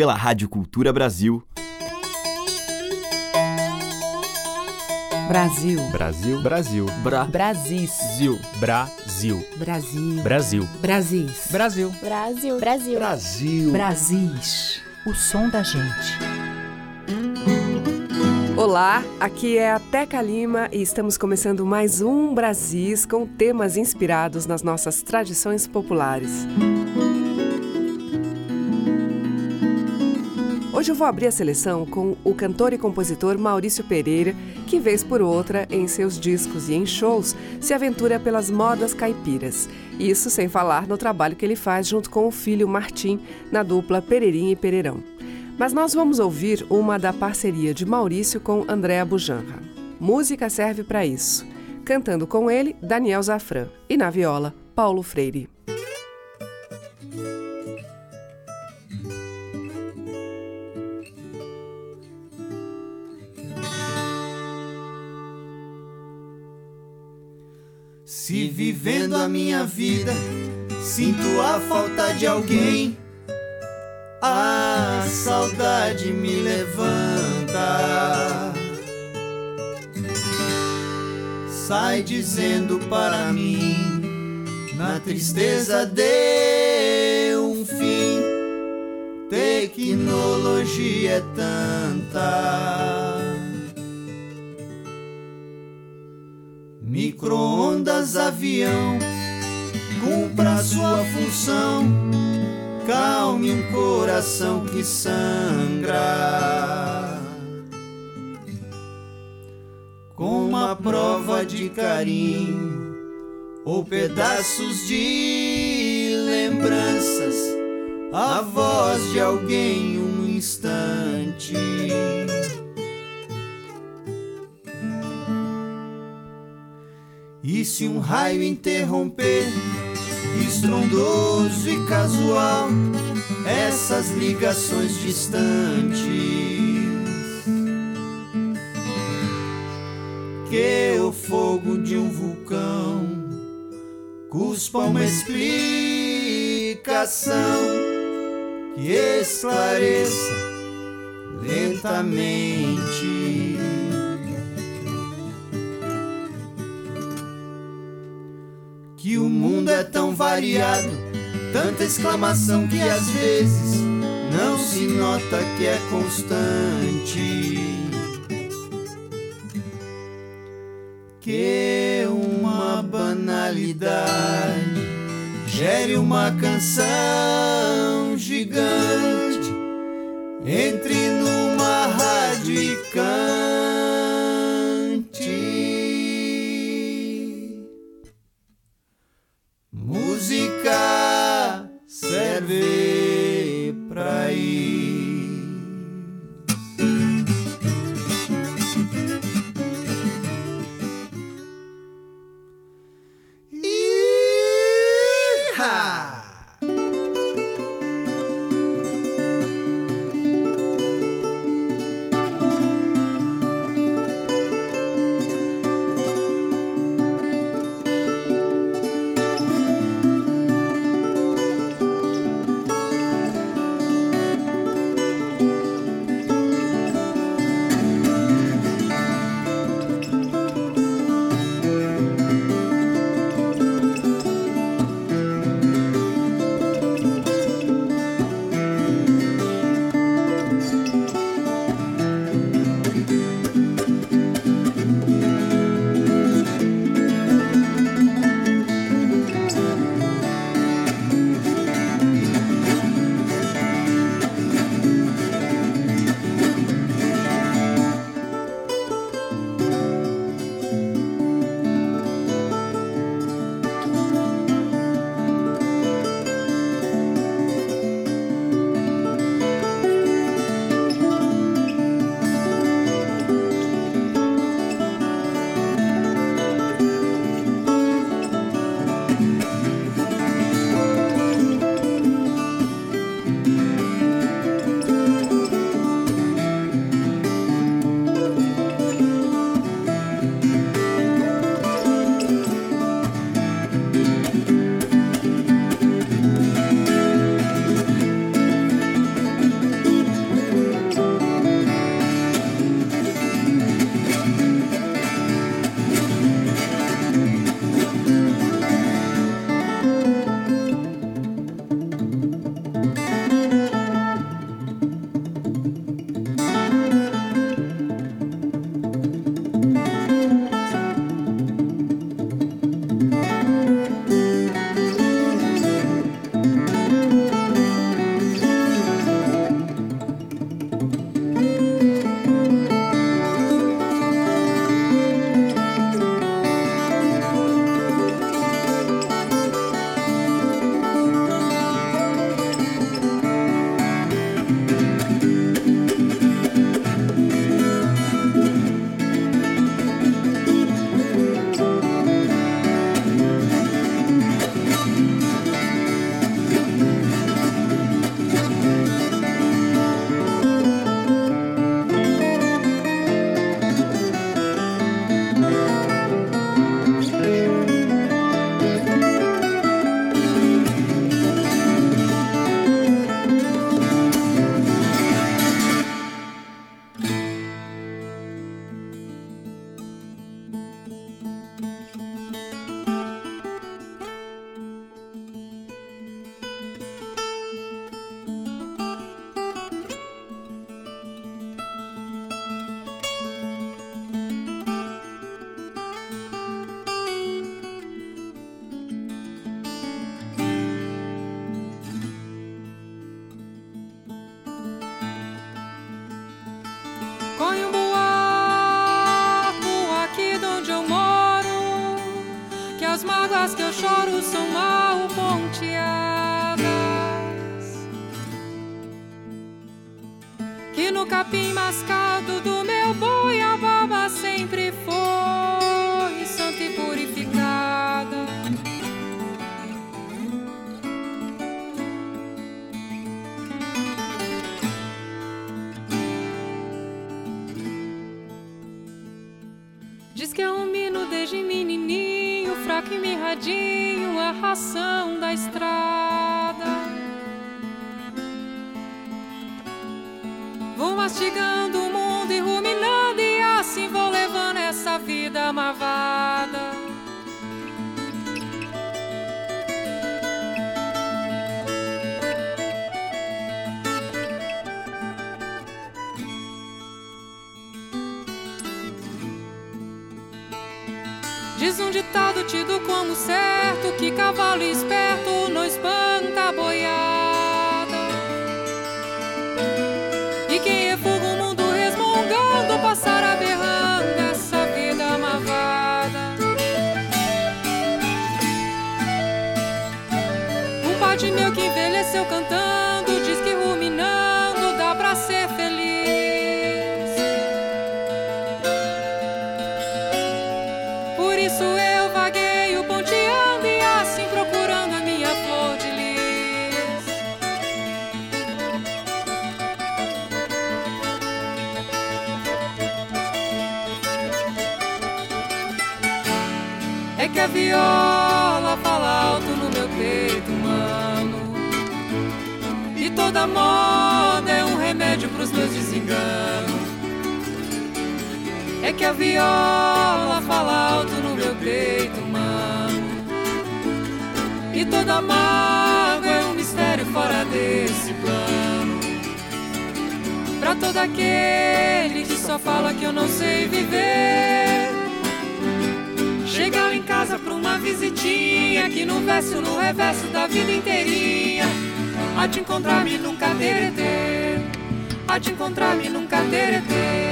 pela Rádio Cultura Brasil. Brasil. Brasil. Brasil. Bra. Brasis. Zil. Brasil. Brasil. Brasil. Brasis. Brasil. Brasil. Brasil. Brasil. Brasis. O som da gente. Olá, aqui é a Teca Lima e estamos começando mais um Brasis com temas inspirados nas nossas tradições populares. Hoje eu vou abrir a seleção com o cantor e compositor Maurício Pereira, que vez por outra, em seus discos e em shows, se aventura pelas modas caipiras. Isso sem falar no trabalho que ele faz junto com o filho Martim, na dupla Pereirinha e Pereirão. Mas nós vamos ouvir uma da parceria de Maurício com Andréa Bujanra. Música serve para isso. Cantando com ele, Daniel Zafran. E na viola, Paulo Freire. Se vivendo a minha vida, sinto a falta de alguém. A saudade me levanta. Sai dizendo para mim, na tristeza deu um fim. Tecnologia é tanta. Micro-ondas, avião, cumpra sua função. Calme um coração que sangra. Com uma prova de carinho ou pedaços de lembranças, a voz de alguém um instante. Se um raio interromper, estrondoso e casual, essas ligações distantes, que o fogo de um vulcão cuspa uma explicação que esclareça lentamente. Mundo é tão variado, tanta exclamação que às vezes não se nota que é constante. Que uma banalidade gere uma canção gigante, Diz que é um mino desde menininho, fraco e mirradinho, a ração da estrada. Vou mastigando ditado tido como certo que cavalo esperto não espanta a boiada. E quem refuga o mundo resmungando passará berrando essa vida marvada. Um pode meu que envelheceu cantando viola fala alto no meu peito humano E toda moda é um remédio pros meus desenganos. É que a viola fala alto no meu peito humano E toda mágoa é um mistério fora desse plano. Pra todo aquele que só fala que eu não sei viver Chegar em casa pra uma visitinha Que no verso, no reverso da vida inteirinha. A te encontrar-me nunca teretê A te encontrar-me nunca teretê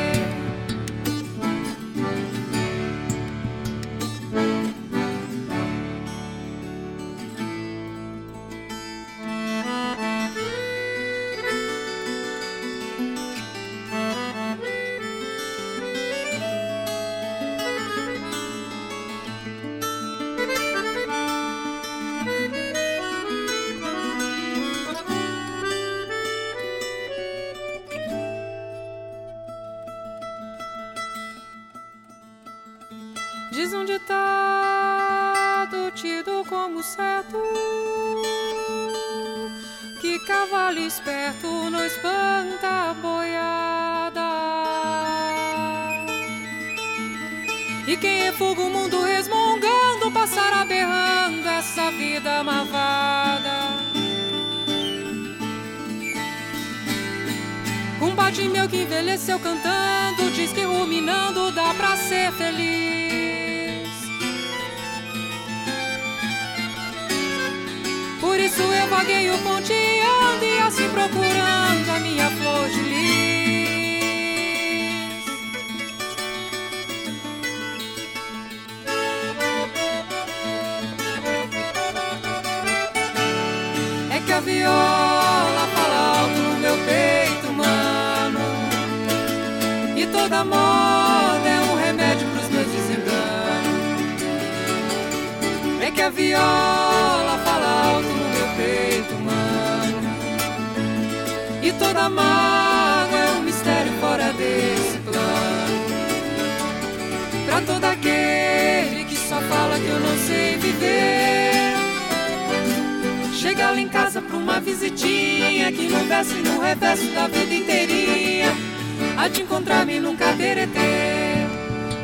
toda moda é um remédio pros meus desenganos É que a viola fala alto no meu peito, mano. E toda mágoa é um mistério fora desse plano. Pra todo aquele que só fala que eu não sei viver Chega lá em casa pra uma visitinha Que no verso e no reverso da vida inteirinha A te encontrar-me num caderetê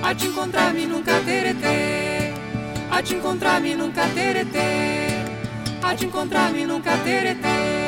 A te encontrar-me num caderetê A te encontrar-me num caderetê A te encontrar-me num caderetê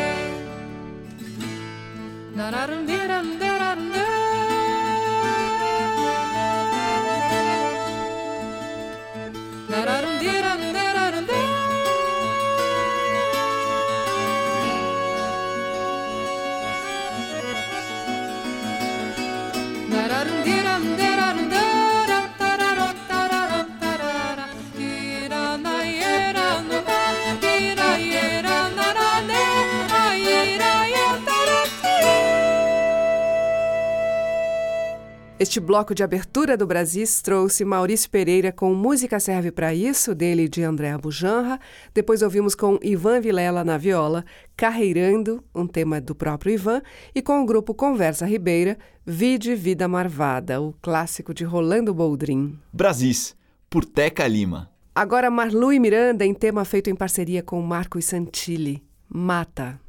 Este bloco de abertura do Brasis trouxe Maurício Pereira com Música Serve para Isso, dele de André Abujanra. Depois ouvimos com Ivan Vilela na viola, Carreirando, um tema do próprio Ivan, e com o grupo Conversa Ribeira, Vide Vida Marvada, o clássico de Rolando Boldrin. Brasis, por Teca Lima. Agora Marlu e Miranda em tema feito em parceria com Marcos Santilli, Mata.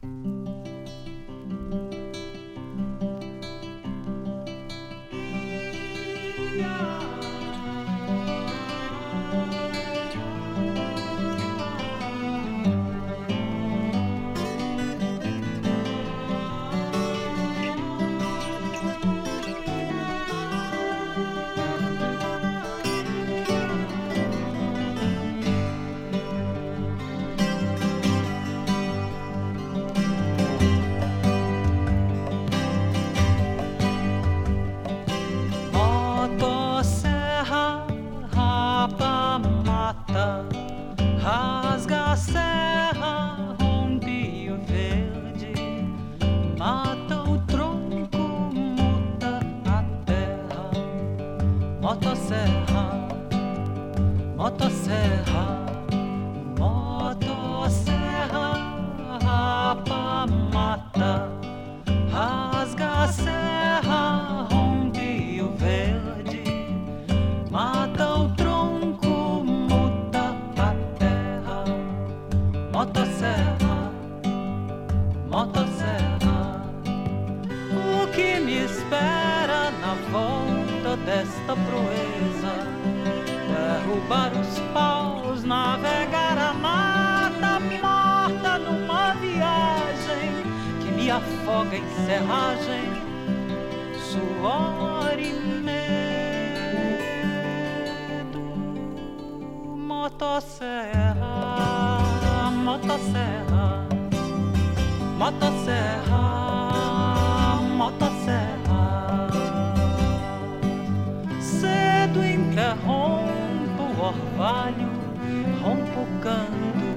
Mesmo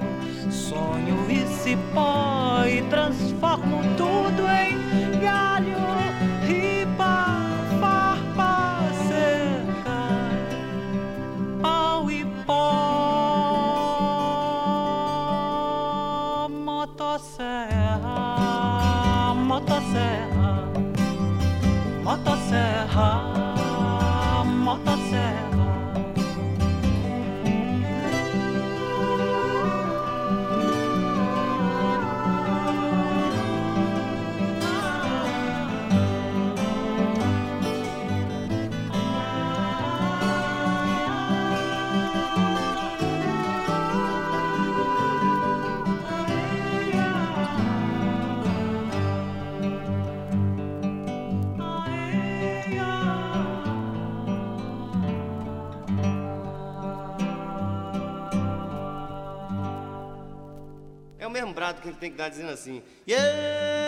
brado que ele tem que dar dizendo assim. Yeah,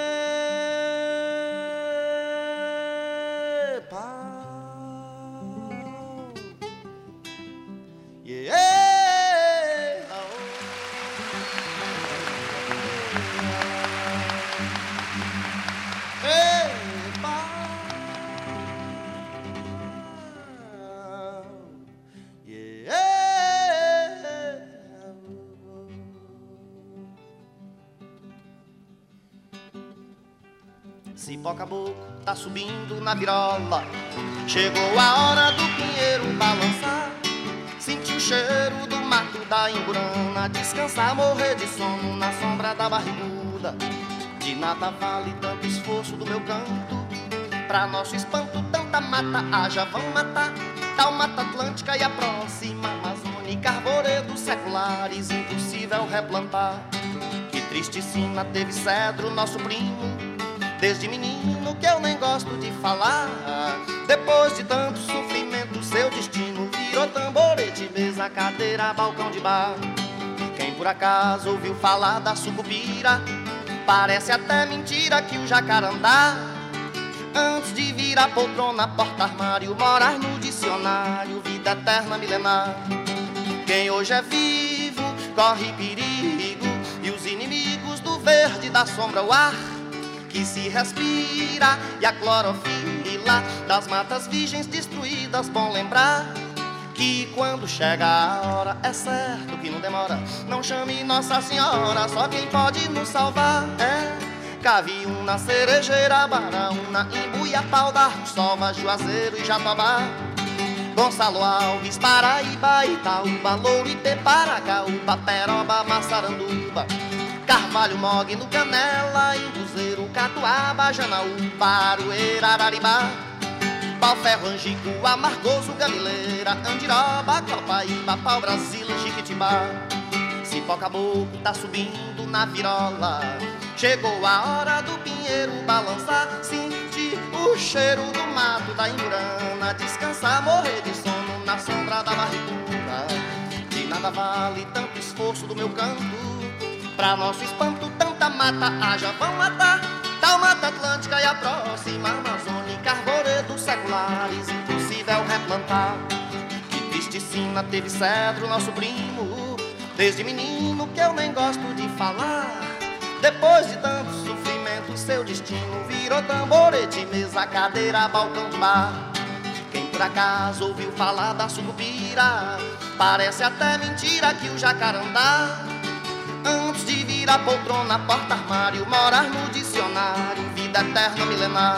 Cipó caboclo tá subindo na virola. Chegou a hora do pinheiro balançar. Senti o cheiro do mato da emburana. Descansar, morrer de sono na sombra da barriguda. De nada vale tanto esforço do meu canto. Pra nosso espanto, tanta mata haja, vão matar. Tal mata atlântica e a próxima amazônica. Arvoredos seculares, impossível replantar. Que triste sina teve cedro, nosso primo Desde menino que eu nem gosto de falar. Depois de tanto sofrimento, seu destino virou tamborete, mesa, cadeira, balcão de bar. Quem por acaso ouviu falar da sucupira, parece até mentira que o jacarandá. Antes de vir a poltrona, porta-armário, morar no dicionário, vida eterna milenar. Quem hoje é vivo, corre perigo, e os inimigos do verde da sombra, o ar que se respira e a clorofila das matas virgens destruídas, bom lembrar que quando chega a hora é certo que não demora. Não chame Nossa Senhora, só quem pode nos salvar é Caviúna, Cerejeira, Baraúna, Imbuia, Pau da Sova, Juazeiro e Jatobá. Gonçalo Alves, Paraíba, Itaúba, Louro, Iteparacauba, Peroba, Massaranduba. Carvalho, Mogno, Canela, Induzeiro, Catuaba, Janaúba, Aroeira, Araribá. Pau Ferro, Angico, Amargoso, Gamileira, Andiroba, Copaíba, Pau Brasil, Jiquitibá. Cipó Caboclo tá subindo na virola. Chegou a hora do pinheiro balançar, sentir o cheiro do mato da Imburana, descansar, morrer de sono na sombra da barrigura. De nada vale tanto esforço do meu canto Pra nosso espanto, tanta mata haja, vão matar. Próxima amazônica, arvoredos seculares, impossível replantar. Que triste sina teve cedro, nosso primo, desde menino que eu nem gosto de falar. Depois de tanto sofrimento, seu destino virou tamborete, mesa, cadeira, balcão de bar. Quem por acaso ouviu falar da sucupira, parece até mentira que o jacarandá Antes de vir a poltrona, porta-armário, morar no dicionário, vida eterna milenar.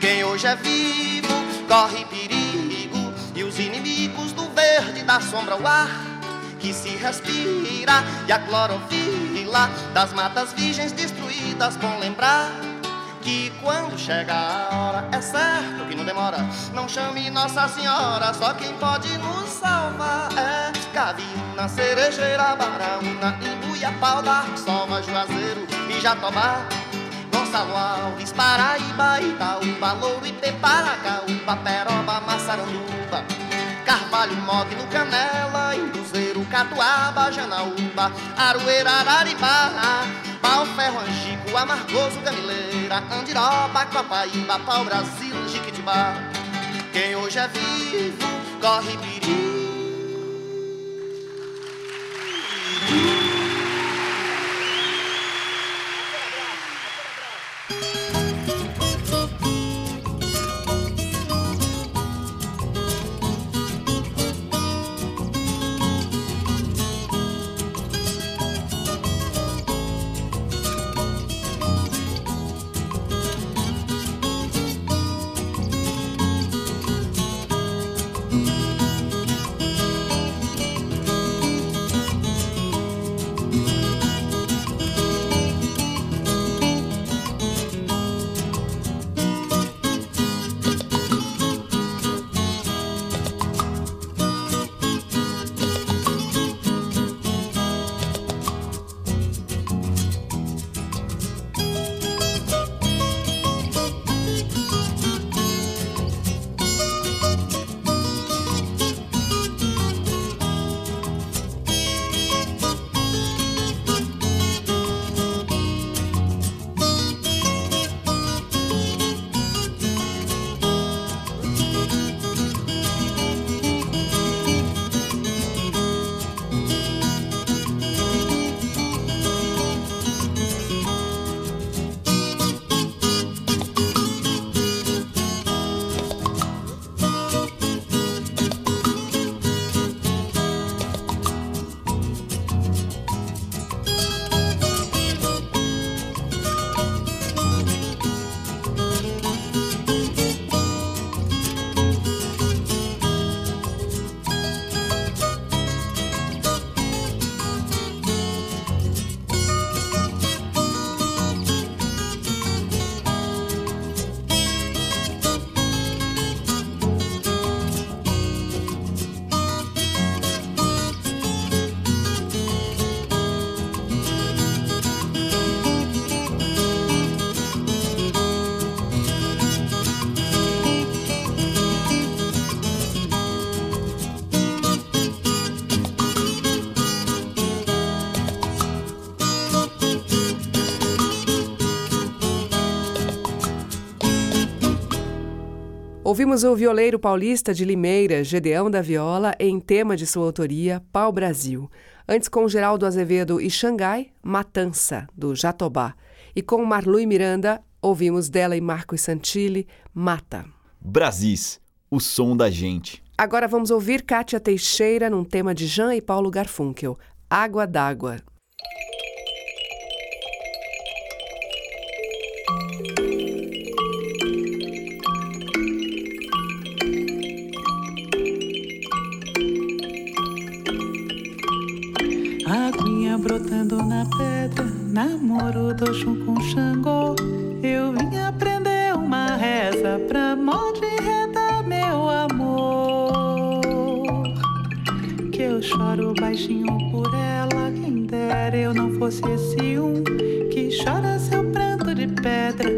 Quem hoje é vivo corre perigo, e os inimigos do verde da sombra o ar que se respira e a clorofila das matas virgens destruídas com lembrar que quando chega a hora é certo que não demora. Não chame Nossa Senhora, só quem pode nos salvar é Caviúna, Cerejeira, Baraúna, Imbuia, Pau da Soma, Juazeiro e Jatobá. Gonçalo Alves, Paraíba, Itaúba, Louro, Iteparacaúba, Peroba, Massaranduba. Carvalho, Mogno, Canela, Induzeiro, Catuaba, Janaúba, Aroeira, Araribá, Pau, Ferro, Angico, Amargoso, Gamileira, Andiroba, Copaíba, Pau, Brasil, Jiquitibá. Quem hoje é vivo corre perigo. Ouvimos o violeiro paulista de Limeira, Gedeão da Viola, em tema de sua autoria, Pau Brasil. Antes com Geraldo Azevedo e Xangai, Matança, do Jatobá. E com Marlui Miranda, ouvimos dela e Marcos Santilli, Mata. Brasis, o som da gente. Agora vamos ouvir Kátia Teixeira num tema de Jean e Paulo Garfunkel, Água d'Água. Namoro do chum com Xangô. Eu vim aprender uma reza pra monte reta, meu amor. Que eu choro baixinho por ela. Quem dera eu não fosse esse um que chora seu pranto de pedra.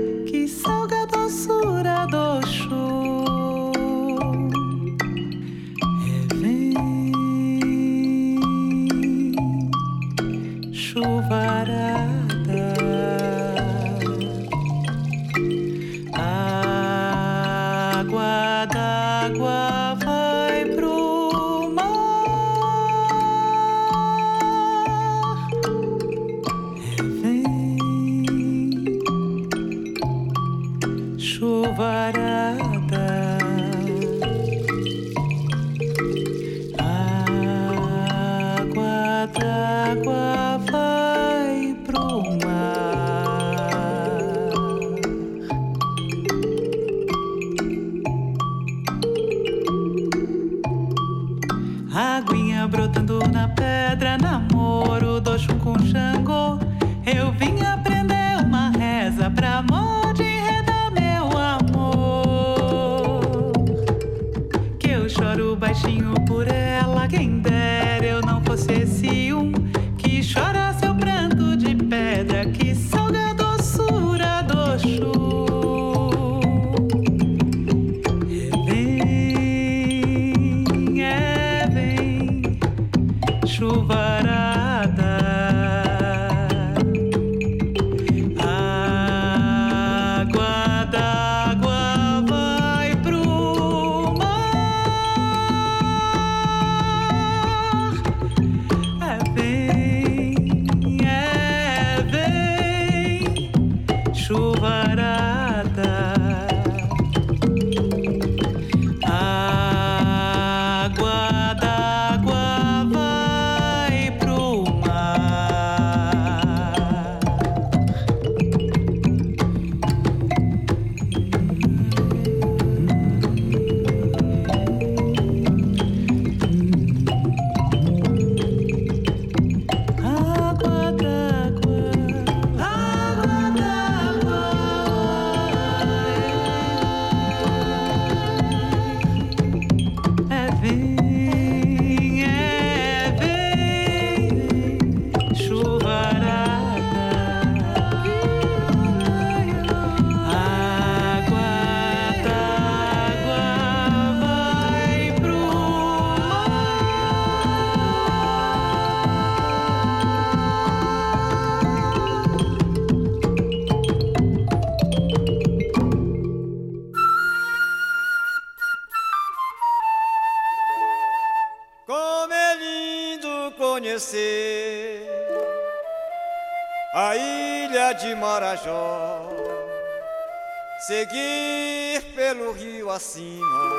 seguir pelo rio acima,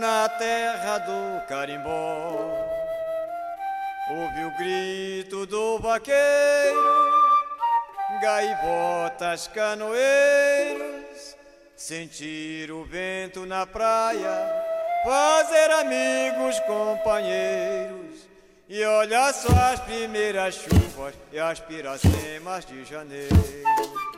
na terra do carimbó. Ouve o grito do vaqueiro, gaivotas canoeiros, sentir o vento na praia, fazer amigos, companheiros. E olha só as primeiras chuvas e as piracemas de janeiro.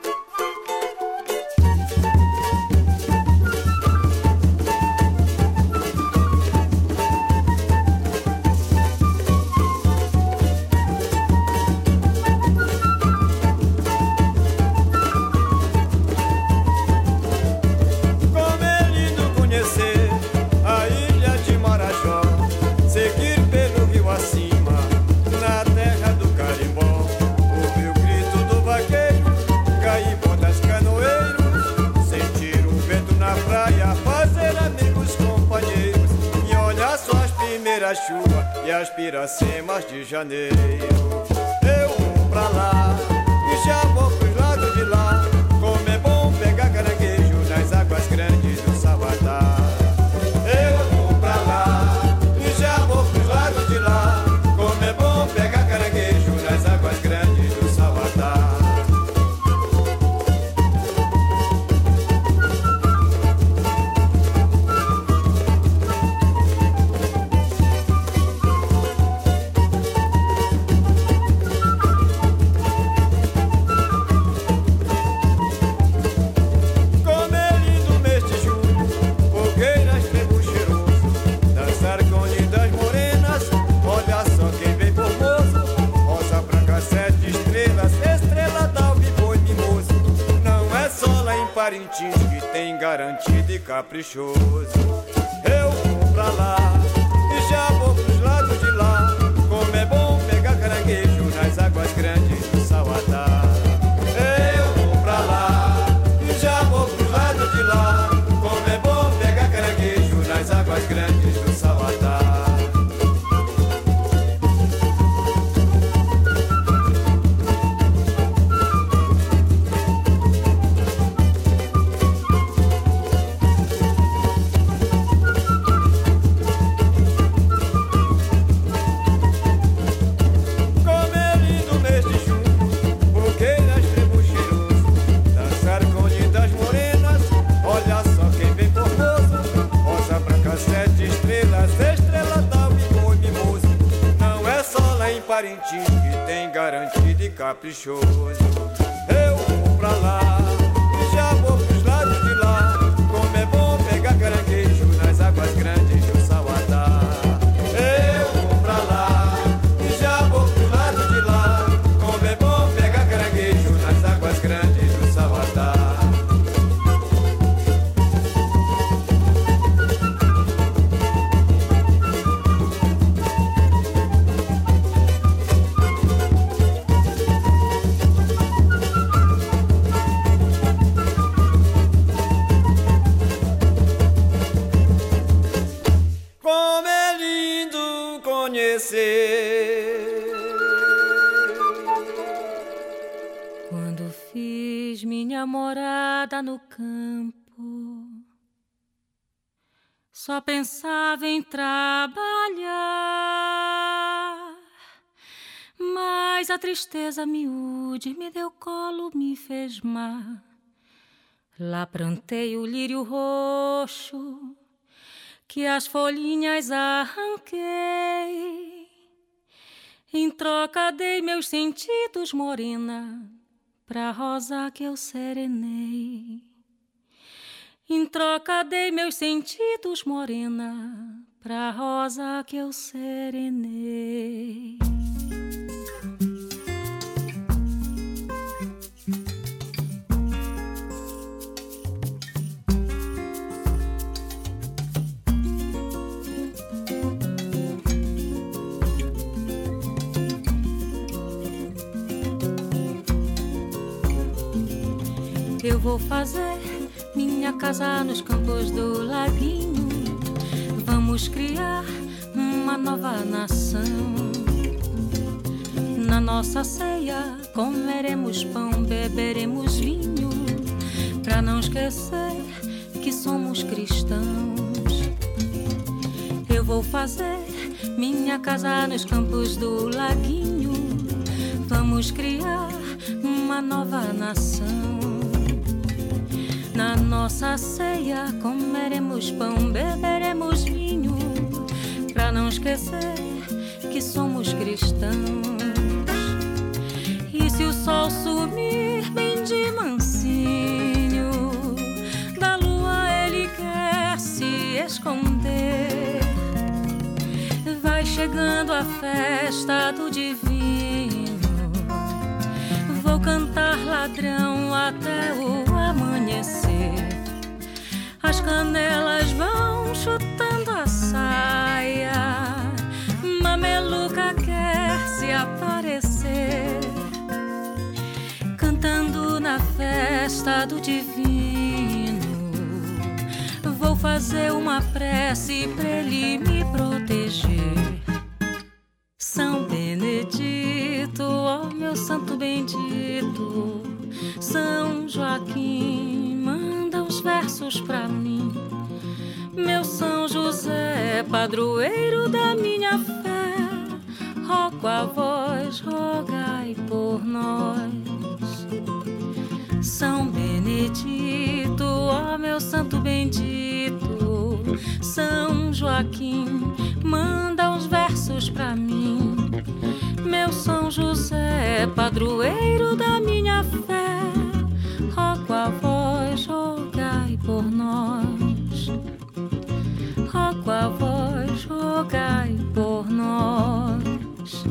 e as piracemas de janeiro. Eu vou pra lá. düşür. show. Só pensava em trabalhar. Mas a tristeza miúde me deu colo, me fez mar. Lá plantei o lírio roxo, que as folhinhas arranquei. Em troca dei meus sentidos, morena, pra rosa que eu serenei. Em troca dei meus sentidos, morena, pra rosa que eu serenei. Eu vou fazer minha casa nos campos do laguinho. Vamos criar uma nova nação. Na nossa ceia comeremos pão, beberemos vinho, pra não esquecer que somos cristãos. Eu vou fazer minha casa nos campos do laguinho. Vamos criar uma nova nação. Na nossa ceia comeremos pão, beberemos vinho, pra não esquecer que somos cristãos. E se o sol sumir bem de mansinho, da lua ele quer se esconder. Vai chegando a festa do divino. Vou cantar ladrão até o. As canelas vão chutando a saia. Mameluca quer se aparecer. Cantando na festa do divino. Vou fazer uma prece pra ele me proteger. São Benedito, ó meu santo bendito, São Joaquim, versos pra mim. Meu São José, padroeiro da minha fé, rogo a vós, rogai por nós. São Benedito, ó meu santo bendito, São Joaquim, manda os versos pra mim. Meu São José, padroeiro da minha fé, rogai por nós.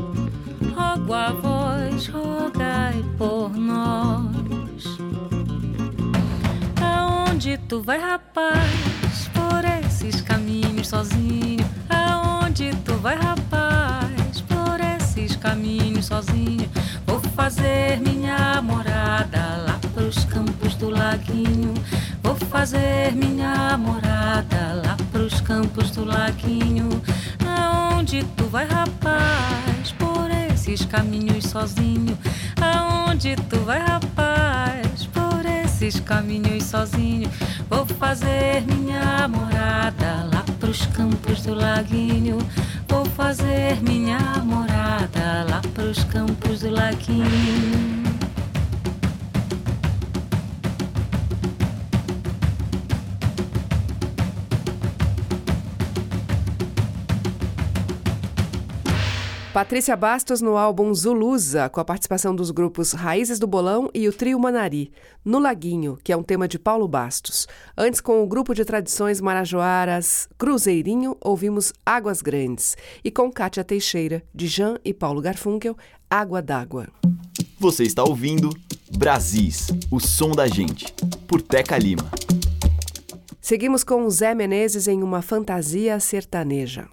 Rogo a vós, rogai por nós. Aonde tu vai, rapaz? Por esses caminhos sozinho. Aonde tu vai, rapaz? Por esses caminhos sozinho. Vou fazer minha morada lá pros campos do laguinho. Vou fazer minha morada lá pros campos do laguinho. Aonde tu vai, rapaz? Por esses caminhos sozinho. Aonde tu vai, rapaz? Por esses caminhos sozinho. Vou fazer minha morada lá pros campos do laguinho. Vou fazer minha morada lá pros campos do laguinho. Patrícia Bastos no álbum Zulusa, com a participação dos grupos Raízes do Bolão e o Trio Manari, No Laguinho, que é um tema de Paulo Bastos. Antes, com o grupo de tradições marajoaras Cruzeirinho, ouvimos Águas Grandes. E com Kátia Teixeira, de Jean e Paulo Garfunkel, Água d'Água. Você está ouvindo Brasis, o som da gente, por Teca Lima. Seguimos com Zé Menezes em uma fantasia sertaneja.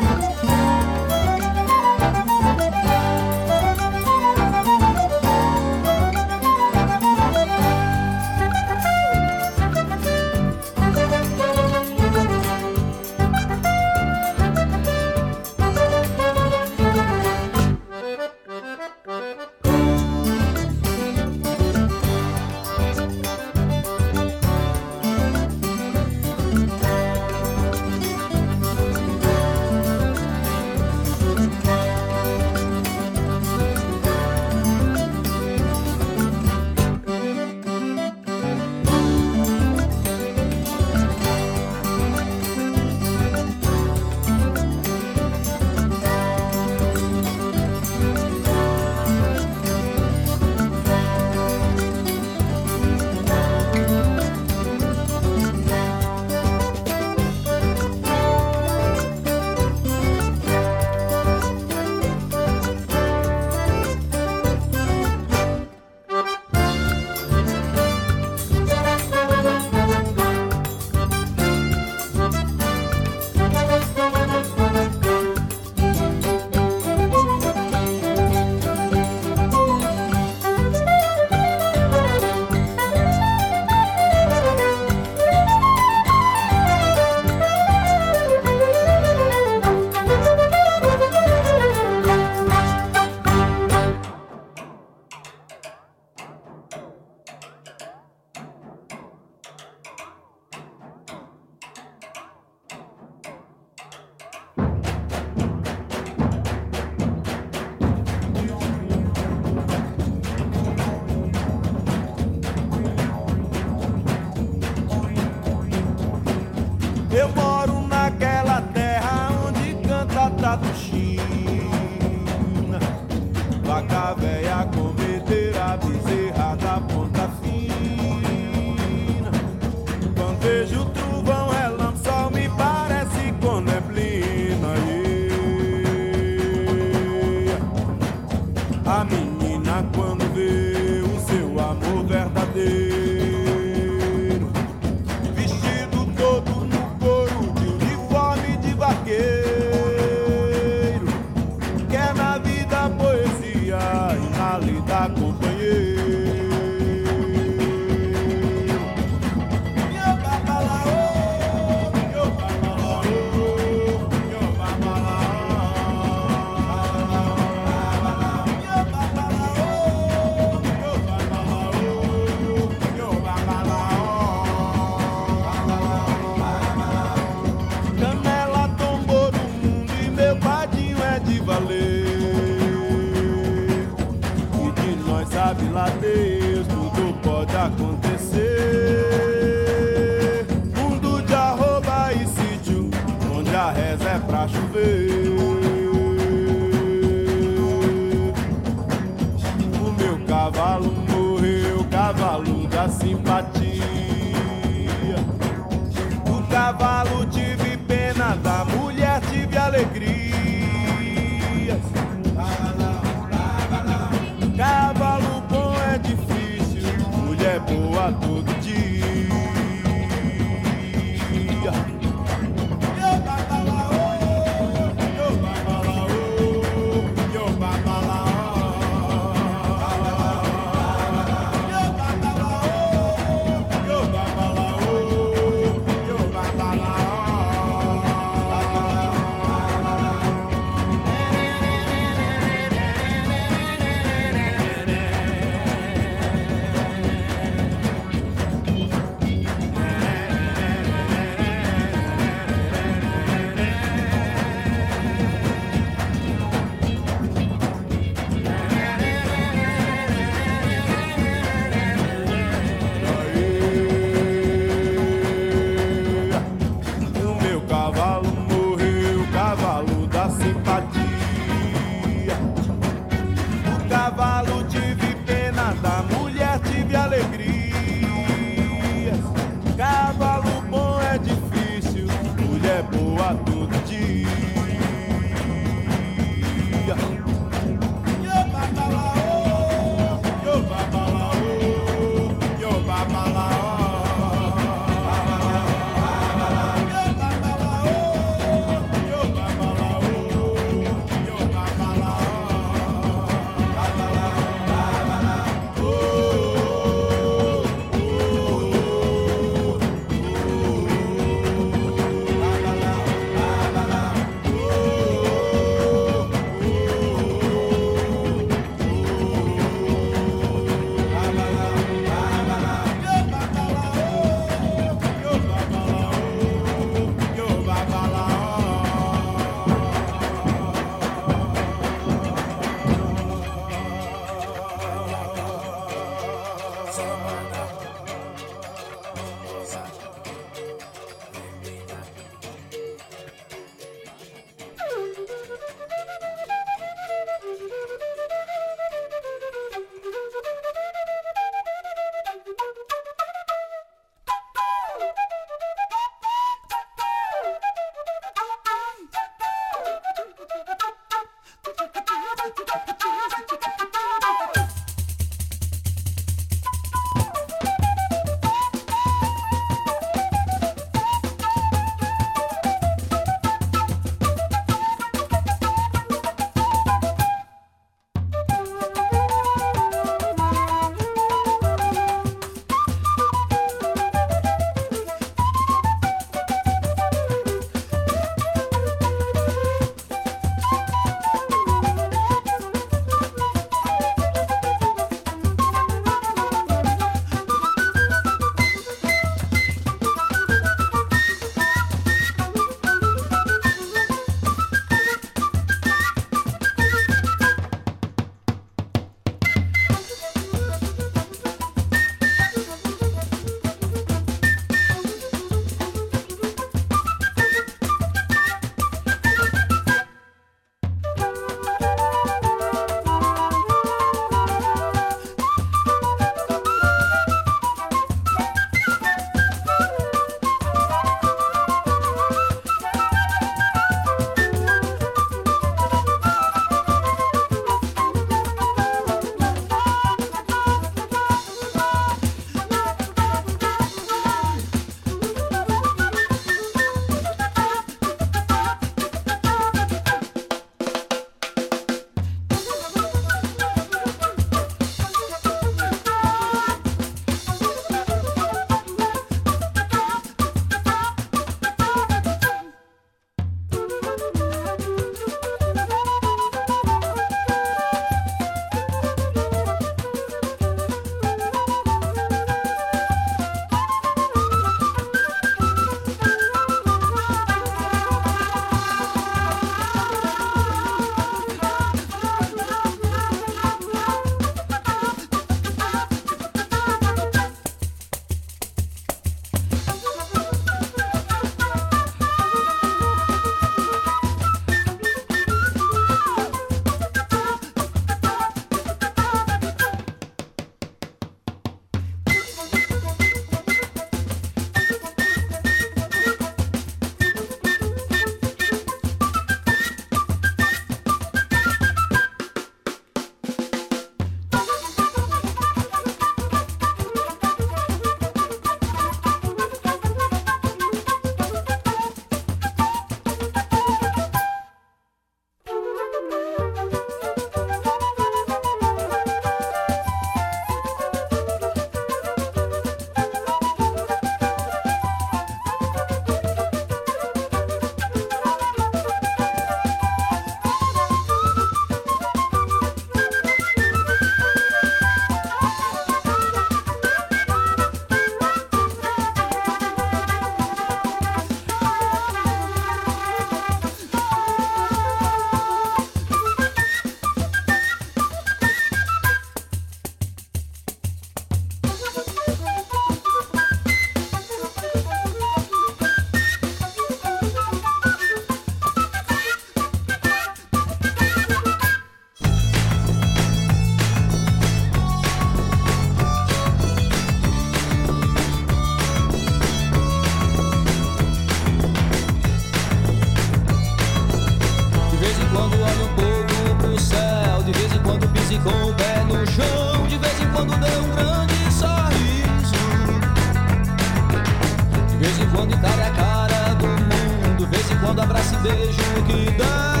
comunicar é a cara do mundo. Vez em quando abraço e beijo que dá.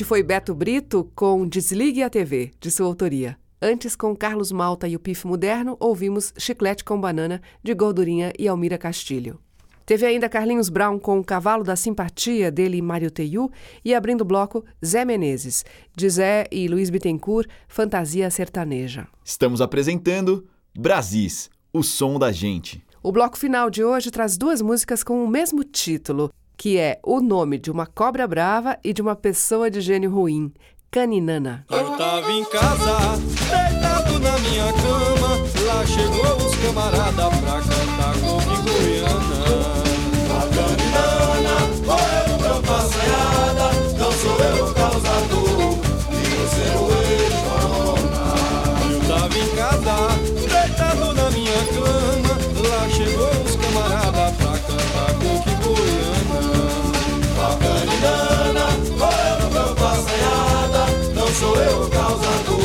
Este foi Beto Brito com Desligue a TV, de sua autoria. Antes, com Carlos Malta e o Pif Moderno, ouvimos Chiclete com Banana, de Gordurinha e Almira Castilho. Teve ainda Carlinhos Brown com O Cavalo da Simpatia, dele e Mário Teiu, e abrindo o bloco, Zé Menezes, de Zé e Luiz Bittencourt, Fantasia Sertaneja. Estamos apresentando Brasis, o som da gente. O bloco final de hoje traz duas músicas com o mesmo título, que é o nome de uma cobra brava e de uma pessoa de gênio ruim, Caninana. Eu tava em casa, deitado na minha cama. Lá chegou os camarada pra cantar comigo goiana. A caninana, olha no meu passeada. Não sou eu o causador, e o ex-corona. O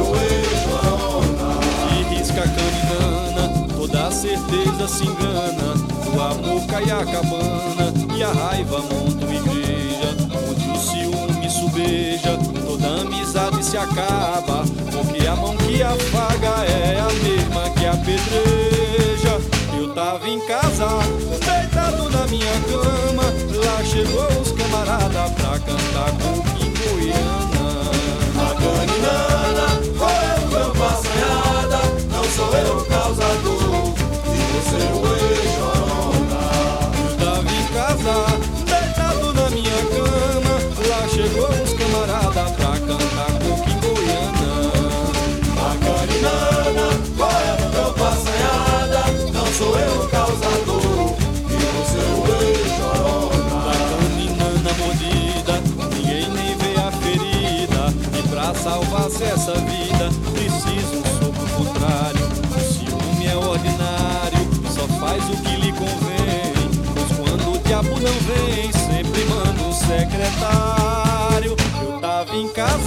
o a toda certeza se engana. O amor cai a cabana e a raiva monta uma igreja. Onde o ciúme subeja, toda amizade se acaba. Porque a mão que afaga é a mesma que apedreja. Eu tava em casa, deitado na minha cama. Lá chegou os camarada pra cantar com Goiana. A causador de seu ex-jorona. Tava em casa, deitado na minha cama, lá chegou os camaradas pra cantar coque goiana. Bacaninana, qual é o meu passanhada? Não sou eu o causador de seu ex-jorona. Bacaninana mordida, ninguém nem vê a ferida, e pra salvar-se essa vida, preciso um soco contrário. Diabo não vem, sempre manda o secretário. Eu tava em casa,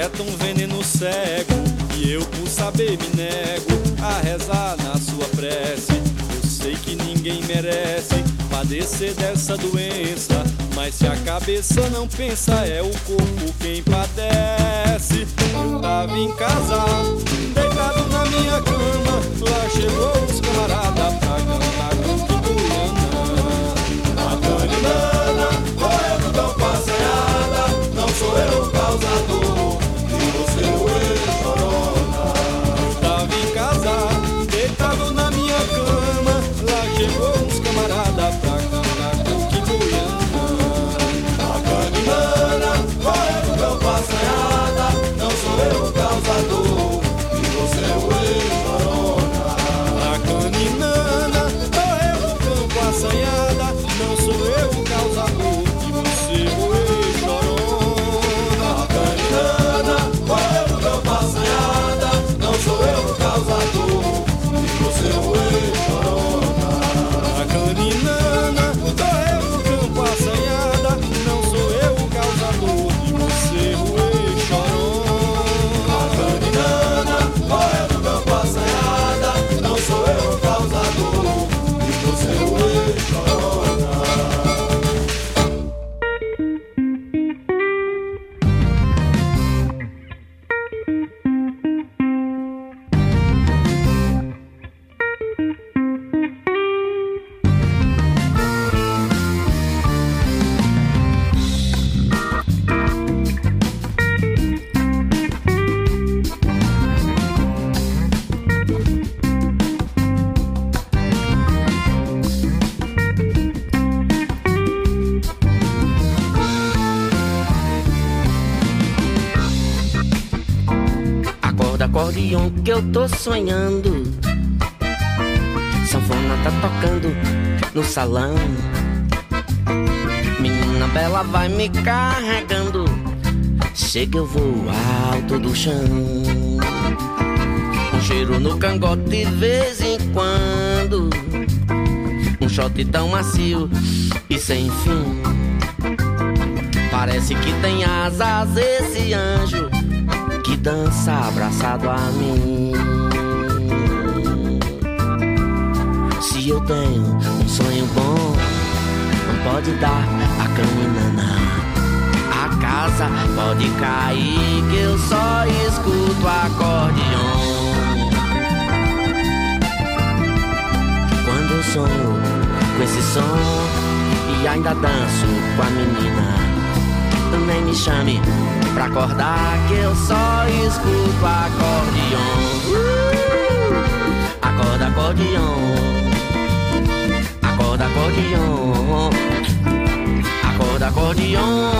injeta um veneno cego. E eu, por saber, me nego a rezar na sua prece. Eu sei que ninguém merece padecer dessa doença. Mas se a cabeça não pensa, é o corpo quem padece. Eu tava em casa, deitado na minha cama. Lá chegou os camarada pra cantar com Goiana. A galinana, correu no campo assanhada. Não sou eu o causador, eu tô sonhando. Sanfona tá tocando no salão. Menina bela vai me carregando. Chega, eu vou alto do chão. Um cheiro no cangote de vez em quando. Um shot tão macio e sem fim. Parece que tem asas esse anjo dança abraçado a mim. Se eu tenho um sonho bom, não pode dar a caminhana. A casa pode cair, que eu só escuto acordeon. Quando eu sonho com esse som e ainda danço com a menina. Nem me chame pra acordar que eu só escuto acordeon. Uh! Acorda, acordeon. Acorda, acordeon. Acorda, acordeon.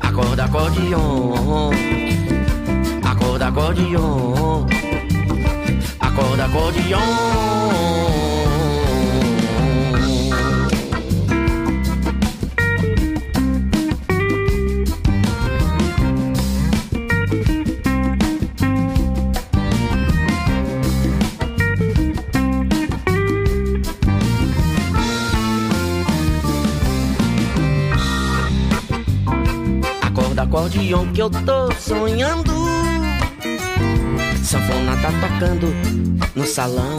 Acorda, acordeon. Acorda, acordeon. Acorda, acordeon. Acordeon que eu tô sonhando. Sanfona tá tocando no salão.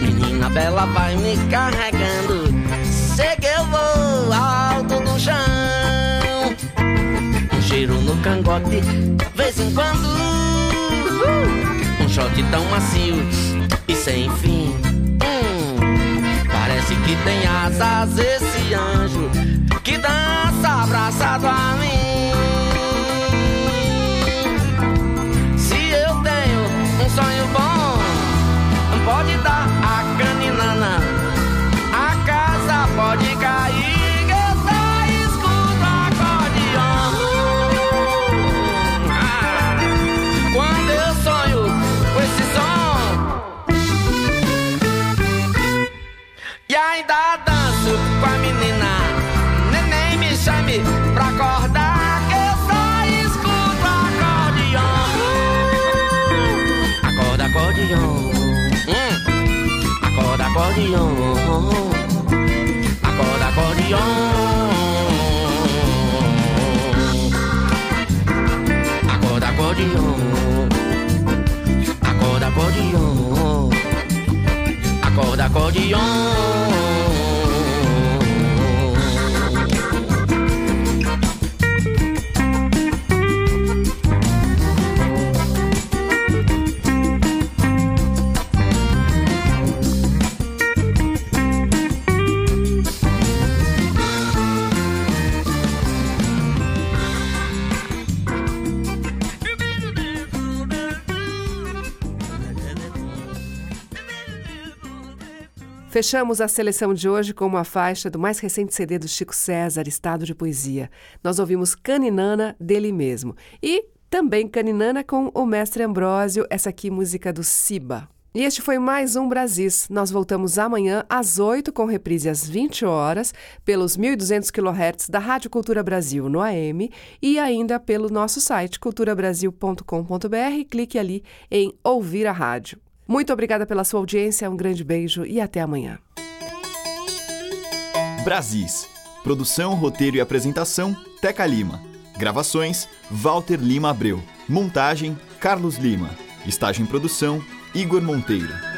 Menina bela vai me carregando. Chega eu vou alto do chão. Um cheiro no cangote, vez em quando. Um shot tão macio e sem fim. Hum, parece que tem asas esse anjo que dança abraçado a mim. Se eu tenho um sonho bom, pode dar a caninana. A casa pode cair. E ainda danço com a menina pra acordar. Eu só escuto acordeão. Acorda, acordeão. Hum. Acorda, acordeão. Acorda, acordeão. Acorda, acordeão. Acorda, acordeão. Acorda, acordeão. Fechamos a seleção de hoje com uma faixa do mais recente CD do Chico César, Estado de Poesia. Nós ouvimos Caninana dele mesmo. E também Caninana com o Mestre Ambrósio, essa aqui música do Siba. E este foi mais um Brasis. Nós voltamos amanhã às 8 com reprise às 20 horas pelos 1200 kHz da Rádio Cultura Brasil no AM e ainda pelo nosso site culturabrasil.com.br. Clique ali em ouvir a rádio. Muito obrigada pela sua audiência, um grande beijo e até amanhã. Brasis. Produção, roteiro e apresentação: Teca Lima. Gravações: Walter Lima Abreu. Montagem: Carlos Lima. Estágio em produção: Igor Monteiro.